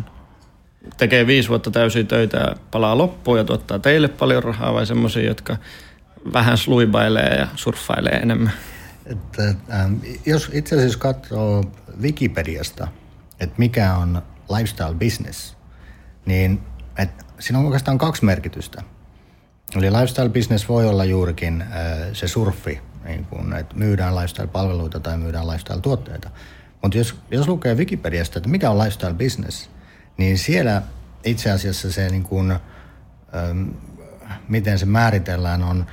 tekee viisi vuotta täysiä töitä ja palaa loppuun ja tuottaa teille paljon rahaa vai semmoisia, jotka vähän sluibailee ja surffailee enemmän? Että, ähm, jos itse asiassa katsoo Wikipediasta, että mikä on lifestyle business, niin että siinä on oikeastaan kaksi merkitystä. Eli lifestyle business voi olla juurikin äh, se surfi, niin kun, että myydään lifestyle-palveluita tai myydään lifestyle-tuotteita. Mutta jos, jos lukee Wikipediasta, että mikä on lifestyle business, niin siellä itse asiassa se niin kuin, ähm, miten se määritellään on,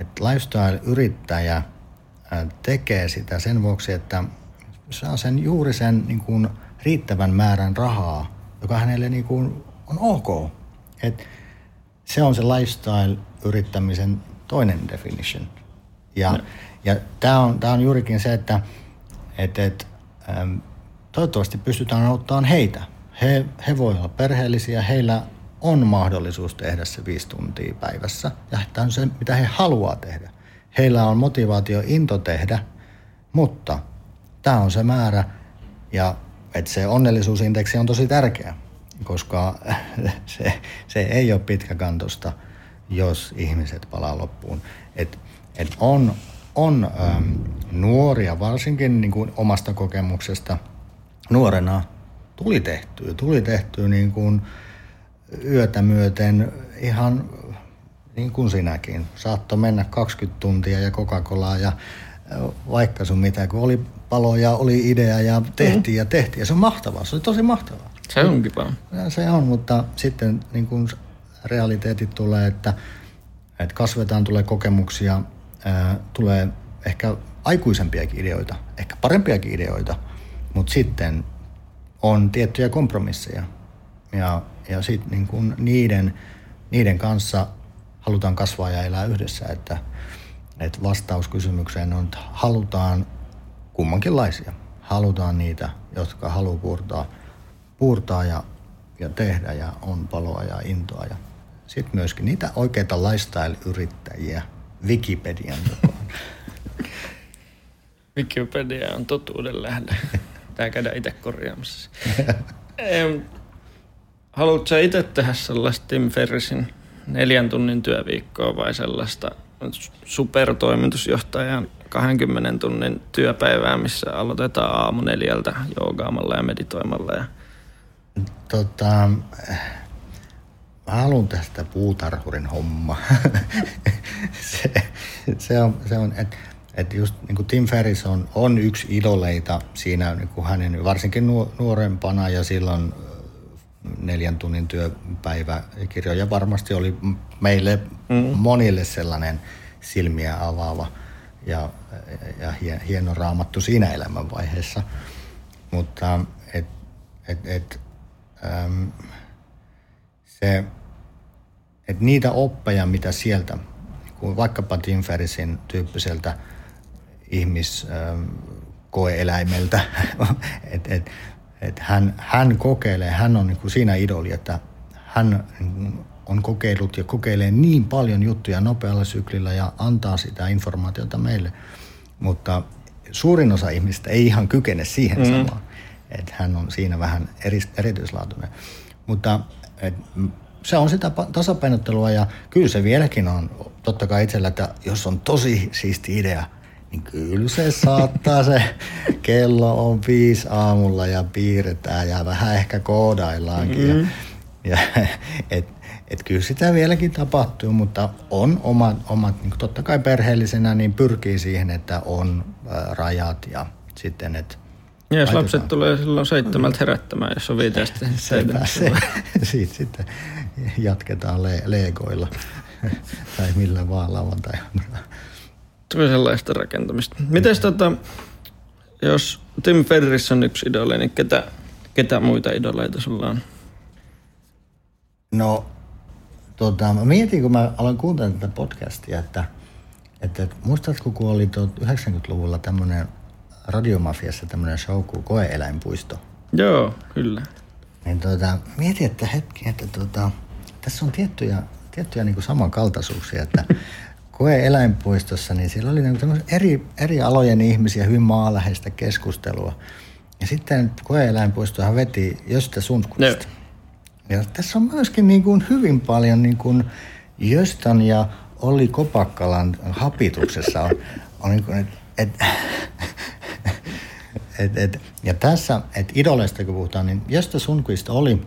että lifestyle-yrittäjä tekee sitä sen vuoksi, että saa sen juuri sen niin kuin riittävän määrän rahaa, joka hänelle niin kuin on ok. Et se on se lifestyle-yrittämisen toinen definition. Ja, no. ja tämä on, tää on juurikin se, että et, et, toivottavasti pystytään auttamaan heitä. He, he voivat olla perheellisiä, heillä on mahdollisuus tehdä se viisi tuntia päivässä. Ja tämä on se, mitä he haluaa tehdä. Heillä on motivaatio, into tehdä, mutta tämä on se määrä. Ja että se onnellisuusindeksi on tosi tärkeä, koska se, se ei ole pitkäkantosta, jos ihmiset palaa loppuun. Et, et on on äm, nuoria, varsinkin niin kuin omasta kokemuksesta nuorena tuli tehtyä. Tuli tehtyä niin kuin yötä myöten ihan niin kuin sinäkin. Saatto mennä 20 tuntia ja Coca-Colaa ja vaikka sun mitä, kun oli paloja, oli idea ja tehtiin mm. ja tehtiin. Ja se on mahtavaa, se oli tosi mahtavaa. Se onkin vaan. Se on, mutta sitten niin kuin realiteetit tulee, että, että kasvetaan, tulee kokemuksia, ää, tulee ehkä aikuisempiakin ideoita, ehkä parempiakin ideoita, mutta sitten on tiettyjä kompromisseja. Ja, ja sitten niin kun niiden, niiden kanssa halutaan kasvaa ja elää yhdessä, että, että vastaus kysymykseen on, että halutaan kummankinlaisia. Halutaan niitä, jotka haluaa puurtaa, puurtaa ja, ja tehdä ja on paloa ja intoa. Ja sitten myöskin niitä oikeita lifestyle-yrittäjiä Wikipedian mukaan. Wikipedia on totuuden lähde. Tää käydään itse korjaamassa. Haluatko itse tehdä sellaista Tim Ferrisin neljän tunnin työviikkoa vai sellaista supertoimitusjohtajan 20 tunnin työpäivää, missä aloitetaan aamu neljältä joogaamalla ja meditoimalla? Ja... Tota, mä haluan tästä puutarhurin homma. se, se, on, se on että et just niin kuin Tim Ferris on, on yksi idoleita siinä niin kuin hänen, varsinkin nuorempana ja silloin neljän tunnin työpäiväkirjoja varmasti oli meille mm. monille sellainen silmiä avaava ja, ja hieno raamattu siinä elämänvaiheessa. Mutta et, et, et, äm, se, et niitä oppeja, mitä sieltä, kuin vaikkapa Tim Ferrisin tyyppiseltä ihmiskoeeläimeltä, että et, et hän, hän kokeilee, hän on niin kuin siinä idoli, että hän on kokeillut ja kokeilee niin paljon juttuja nopealla syklillä ja antaa sitä informaatiota meille. Mutta suurin osa ihmistä ei ihan kykene siihen mm. samaan. Että hän on siinä vähän eri, erityislaatuinen. Mutta et, se on sitä tasapainottelua ja kyllä se vieläkin on totta kai itsellä, että jos on tosi siisti idea – niin kyllä se saattaa se kello on viisi aamulla ja piirretään ja vähän ehkä koodaillaankin. Mm-hmm. Ja, ja, et, et kyllä sitä vieläkin tapahtuu, mutta on omat, omat niin totta kai perheellisenä, niin pyrkii siihen, että on ä, rajat ja sitten, että ja jos lapset tulee silloin seitsemältä herättämään, jos on viiteistä. Sepä se. Siitä sitten jatketaan le- legoilla tai millä vaan lauantai sellaista rakentamista. Miten tota, jos Tim Ferris on yksi idoli, niin ketä, ketä muita idoleita sulla on? No, tota, mä mietin, kun mä aloin kuuntelemaan tätä podcastia, että, että, että muistatko, kun oli 90-luvulla tämmöinen radiomafiassa tämmöinen show kuin Koeeläinpuisto? Joo, kyllä. Niin tota, mietin, että hetki, että tota, tässä on tiettyjä, tiettyjä niin samankaltaisuuksia, että koe-eläinpuistossa, niin siellä oli niinku eri, eri alojen ihmisiä, hyvin maaläheistä keskustelua. Ja sitten koe-eläinpuistohan veti Jöstä Sundqvist. No. Ja tässä on myöskin niin kuin hyvin paljon niin kuin Jöstan ja Olli Kopakkalan hapituksessa on, on niin kuin, et, et, et, et, ja tässä, että idoleista kun puhutaan, niin Jöstä Sundqvist oli,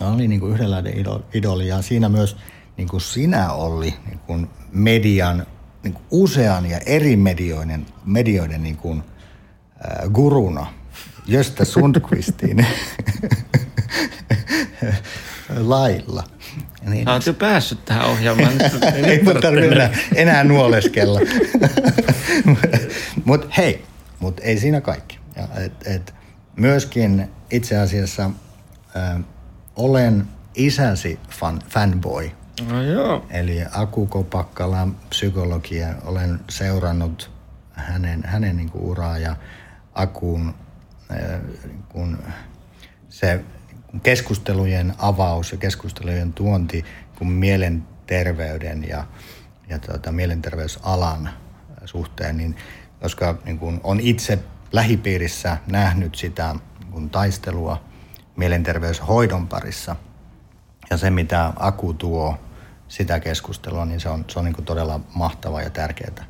oli niin kuin yhdenlainen idoli ja siinä myös – niin kuin sinä oli niin kuin median, niin kuin usean ja eri medioiden, medioiden niin kuin, äh, guruna. Gösta Sundqvistin lailla. Niin. Olet jo päässyt tähän ohjelmaan. Ei mun tarvitse enää, enää nuoleskella. mutta hei, mutta ei siinä kaikki. Ja et, et, myöskin itse asiassa äh, olen isäsi fan, fanboy. No joo. Eli Aku Kopakkalan psykologia. Olen seurannut hänen, hänen niin kuin uraa ja Akun äh, kun se keskustelujen avaus ja keskustelujen tuonti kun mielenterveyden ja, ja tuota, mielenterveysalan suhteen, niin koska niin kun on itse lähipiirissä nähnyt sitä niin kun taistelua mielenterveyshoidon parissa ja se, mitä Aku tuo sitä keskustelua, niin se on, se on niin todella mahtavaa ja tärkeää.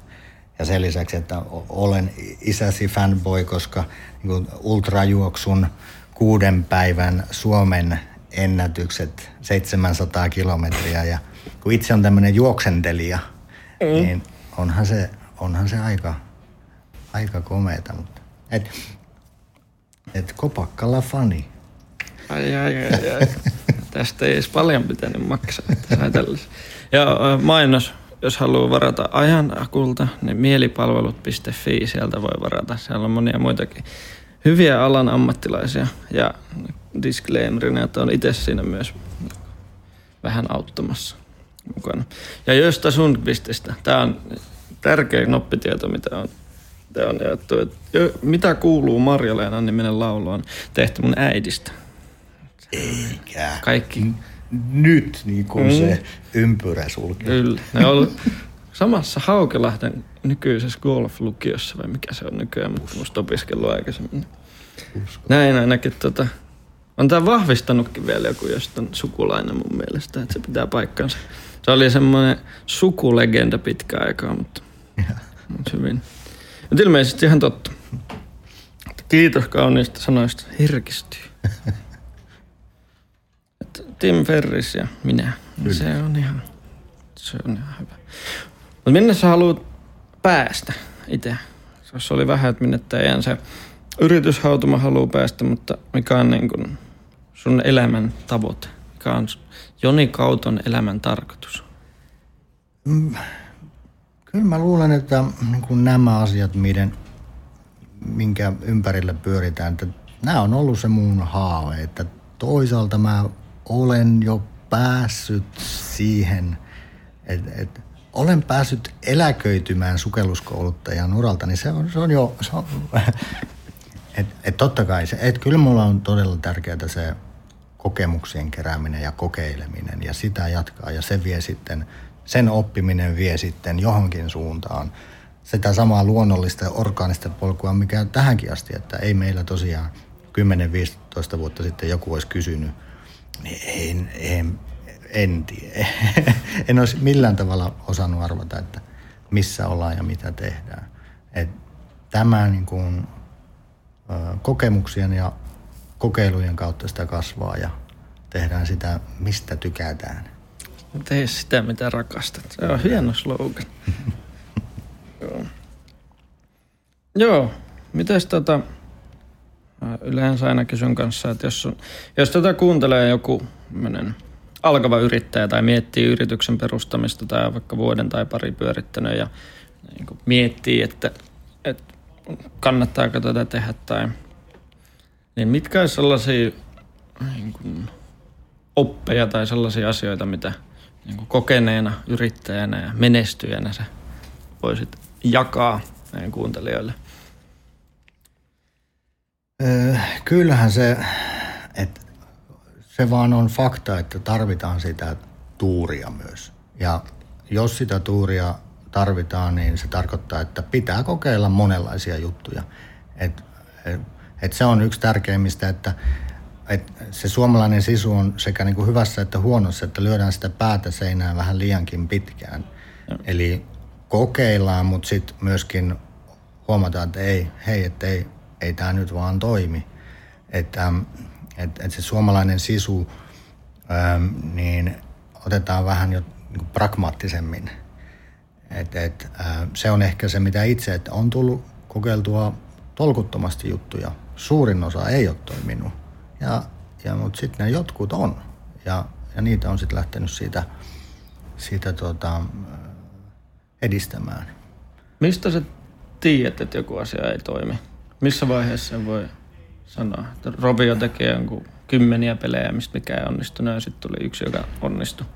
Ja sen lisäksi, että olen isäsi fanboy, koska niin ultrajuoksun kuuden päivän Suomen ennätykset 700 kilometriä ja kun itse on tämmöinen juoksentelija, mm. niin onhan se, onhan se aika, aika komeeta. Mutta et, et kopakkalla fani. Ai, ai, ai, ai. Tästä ei edes paljon pitänyt maksaa. Että ja mainos, jos haluaa varata ajan akulta, niin mielipalvelut.fi, sieltä voi varata. Siellä on monia muitakin hyviä alan ammattilaisia ja disclaimerina, että on itse siinä myös vähän auttamassa mukana. Ja Josta Sundqvististä, tämä on tärkeä noppitieto, mitä on, tämä on jaettu. Että mitä kuuluu Marja-Leena niminen laulu on tehty mun äidistä. Eikä. Kaikki. Nyt niin kuin mm. se ympyrä sulkee. Kyllä. Ne on samassa Haukelahden nykyisessä golf-lukiossa, vai mikä se on nykyään, mutta musta opiskellut aikaisemmin. Usko. Näin ainakin tota, on tämä vahvistanutkin vielä joku jostain sukulainen mun mielestä, että se pitää paikkansa. Se oli semmoinen sukulegenda pitkä aikaa, mutta, mutta hyvin. Mutta ilmeisesti ihan totta. Kiitos kauniista sanoista. Herkistyy. Tim Ferris ja minä. Kyllä. Se on ihan, se on ihan hyvä. Mutta minne sä haluat päästä itse? Se oli vähän, että minne teidän se yrityshautuma haluaa päästä, mutta mikä on niin kuin sun elämän tavoite? Mikä on Joni Kauton elämän tarkoitus? Mm, kyllä mä luulen, että niin kuin nämä asiat, miten, minkä ympärillä pyöritään, että nämä on ollut se mun haave, että toisaalta mä olen jo päässyt siihen, että, että olen päässyt eläköitymään sukelluskouluttajan uralta, niin se on, se on jo, se on, et, et totta kai se, et kyllä mulla on todella tärkeää se kokemuksien kerääminen ja kokeileminen ja sitä jatkaa ja se vie sitten, sen oppiminen vie sitten johonkin suuntaan. Sitä samaa luonnollista ja orgaanista polkua, mikä tähänkin asti, että ei meillä tosiaan 10-15 vuotta sitten joku olisi kysynyt, en, en, en tiedä. en olisi millään tavalla osannut arvata, että missä ollaan ja mitä tehdään. Et tämä niin kuin, kokemuksien ja kokeilujen kautta sitä kasvaa ja tehdään sitä, mistä tykätään. Tee sitä, mitä rakastat. Se on hieno slogan. Joo. Joo. Mites tota, yleensä aina kysyn kanssa, että jos, on, jos tätä kuuntelee joku menen, alkava yrittäjä tai miettii yrityksen perustamista tai vaikka vuoden tai pari pyörittänyt ja niin miettii, että, että kannattaako tätä tehdä tai niin mitkä olisi sellaisia niin kuin, oppeja tai sellaisia asioita, mitä niin kuin kokeneena yrittäjänä ja menestyjänä sä voisit jakaa meidän kuuntelijoille? Öö, kyllähän se, että se vaan on fakta, että tarvitaan sitä tuuria myös. Ja jos sitä tuuria tarvitaan, niin se tarkoittaa, että pitää kokeilla monenlaisia juttuja. Et, et, et se on yksi tärkeimmistä, että et se suomalainen sisu on sekä niin kuin hyvässä että huonossa, että lyödään sitä päätä seinään vähän liiankin pitkään. Eli kokeillaan, mutta sitten myöskin huomataan, että ei, hei, että ei, ei tämä nyt vaan toimi. Että et, et se suomalainen sisu, ähm, niin otetaan vähän jo niin pragmaattisemmin – et, et, äh, se on ehkä se, mitä itse, että on tullut kokeiltua tolkuttomasti juttuja suurin osa ei ole toiminut. Ja, ja, mutta sitten ne jotkut on. Ja, ja niitä on sitten lähtenyt siitä, siitä tuota, edistämään. Mistä sä tiedät, että joku asia ei toimi? Missä vaiheessa voi sanoa? Että Rovio tekee jonkun kymmeniä pelejä, mistä mikä ei onnistunut, ja sitten tuli yksi, joka onnistui.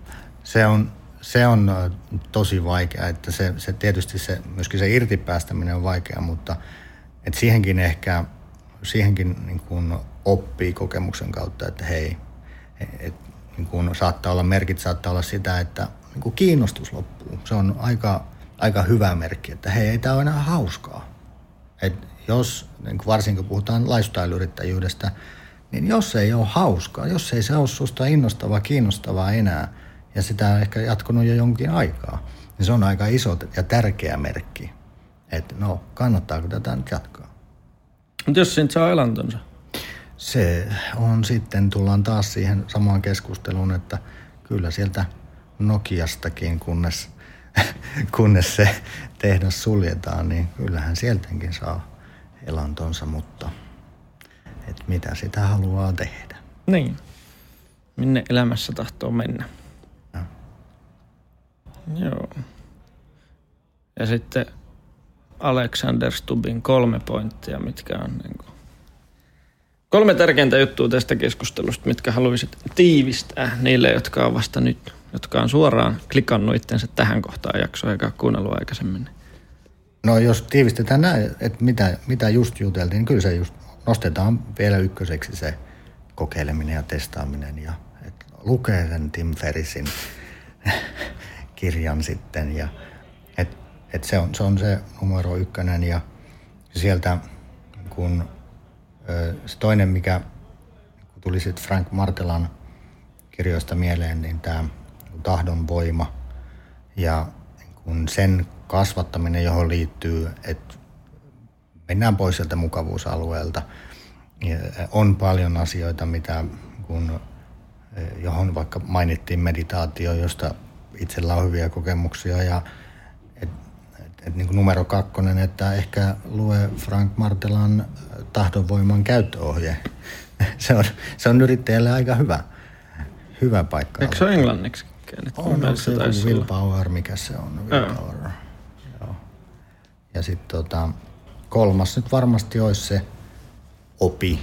Se on, se on äh, tosi vaikea, että se, se tietysti se, myöskin se irtipäästäminen on vaikea, mutta et siihenkin ehkä, siihenkin niin kuin oppii kokemuksen kautta, että hei, et, niin kuin saattaa olla, merkit saattaa olla sitä, että niin kuin kiinnostus loppuu. Se on aika, aika hyvä merkki, että hei, ei tämä ole enää hauskaa. Et jos, niin kuin varsinkin kun puhutaan lifestyle-yrittäjyydestä, niin jos ei ole hauskaa, jos ei se ole susta innostavaa, kiinnostavaa enää, ja sitä on ehkä jatkunut jo jonkin aikaa, niin se on aika iso ja tärkeä merkki, että no, kannattaako tätä nyt jatkaa. Mutta jos siitä saa elantonsa? Se on sitten, tullaan taas siihen samaan keskusteluun, että kyllä sieltä Nokiastakin, kunnes, kunnes se tehdas suljetaan, niin kyllähän sieltäkin saa elantonsa, mutta että mitä sitä haluaa tehdä. Niin. Minne elämässä tahtoo mennä. Ja. Joo. Ja sitten Alexander Stubin kolme pointtia, mitkä on niin kuin Kolme tärkeintä juttua tästä keskustelusta, mitkä haluaisit tiivistää niille, jotka on vasta nyt, jotka on suoraan klikannut itsensä tähän kohtaan jaksoa eikä kuunnellut aikaisemmin. No jos tiivistetään näin, että mitä, mitä just juteltiin, niin kyllä se just nostetaan vielä ykköseksi se kokeileminen ja testaaminen ja että lukee sen Tim Ferrisin kirjan sitten ja et, et se, on, se on se numero ykkönen ja sieltä kun se toinen, mikä tuli sitten Frank Martelan kirjoista mieleen, niin tämä tahdon voima ja kun sen kasvattaminen, johon liittyy, että mennään pois sieltä mukavuusalueelta. On paljon asioita, mitä kun, johon vaikka mainittiin meditaatio, josta itsellä on hyviä kokemuksia ja et, et, et, niin kuin numero kakkonen, että ehkä lue Frank Martelan tahdonvoiman käyttöohje. se, on, se on yrittäjälle aika hyvä, hyvä paikka. Eikö se ole englanniksi? On, on se joku willpower, mikä se on. Willpower. Ja sitten tota, kolmas nyt varmasti olisi se opi,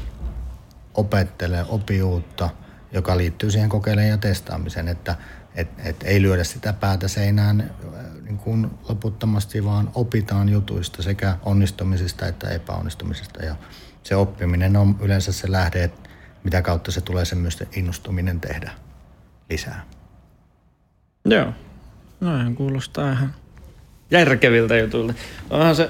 opettele, opi uutta, joka liittyy siihen kokeilemaan ja testaamiseen, että et, et ei lyödä sitä päätä seinään äh, niin kuin loputtomasti, vaan opitaan jutuista sekä onnistumisista että epäonnistumisista. Ja se oppiminen on yleensä se lähde, että mitä kautta se tulee se myös innostuminen tehdä lisää. Joo, noin kuulostaa ihan järkeviltä jutuilta. Onhan se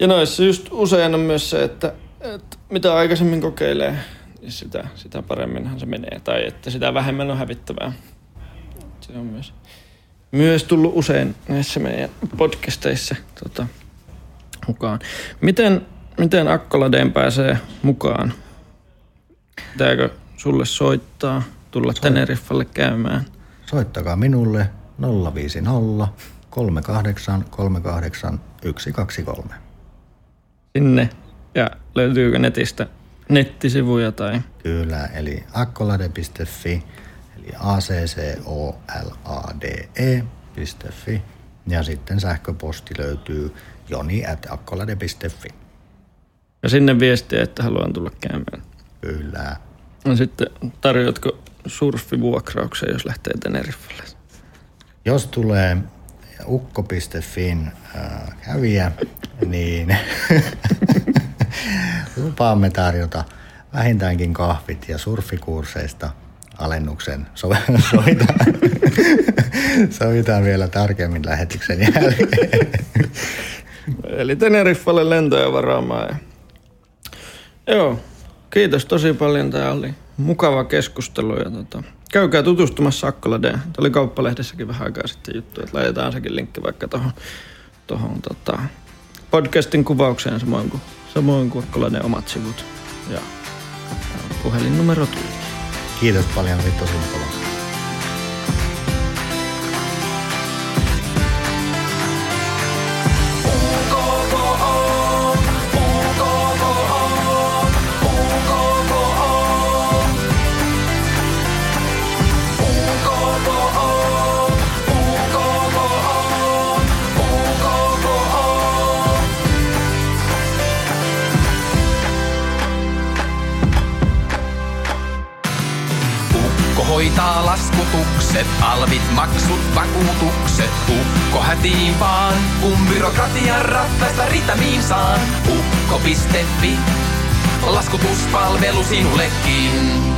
ja noissa just usein on myös se, että, että mitä aikaisemmin kokeilee, niin sitä, sitä paremminhan se menee. Tai että sitä vähemmän on hävittävää. Se on myös, myös tullut usein näissä meidän podcasteissa tota, mukaan. Miten, miten Akkoladeen pääsee mukaan? Pitääkö sulle soittaa, tulla Soit. Teneriffalle käymään? Soittakaa minulle 050 38 38 123 sinne ja löytyykö netistä nettisivuja tai? Kyllä, eli akkolade.fi, eli a c c o l a d e.fi ja sitten sähköposti löytyy joni at akkolade.fi. Ja sinne viestiä, että haluan tulla käymään. Kyllä. No sitten tarjoatko surfivuokrauksen, jos lähtee Teneriffalle? Jos tulee ukko.fin äh, kävijä, niin lupaamme tarjota vähintäänkin kahvit ja surfikursseista alennuksen. So, sovitaan, sovitaan vielä tarkemmin lähetyksen jälkeen. Eli Teneriffalle lentoja varaamaan. Joo, kiitos tosi paljon. Tämä oli mukava keskustelu. Ja tota, käykää tutustumassa Akkoladeen. Tämä oli kauppalehdessäkin vähän aikaa sitten juttu, että laitetaan sekin linkki vaikka tuohon tohon, tota, podcastin kuvaukseen samoin kuin, samoin kuin Akkoladeen omat sivut. Ja puhelinnumerot. Kiitos paljon, oli tosi mukavaa. Hoitaa laskutukset, alvit, maksut, vakuutukset. Ukko hätiin vaan, kun byrokratian rattaista ritamiin saan. Ukko.fi, laskutuspalvelu sinullekin.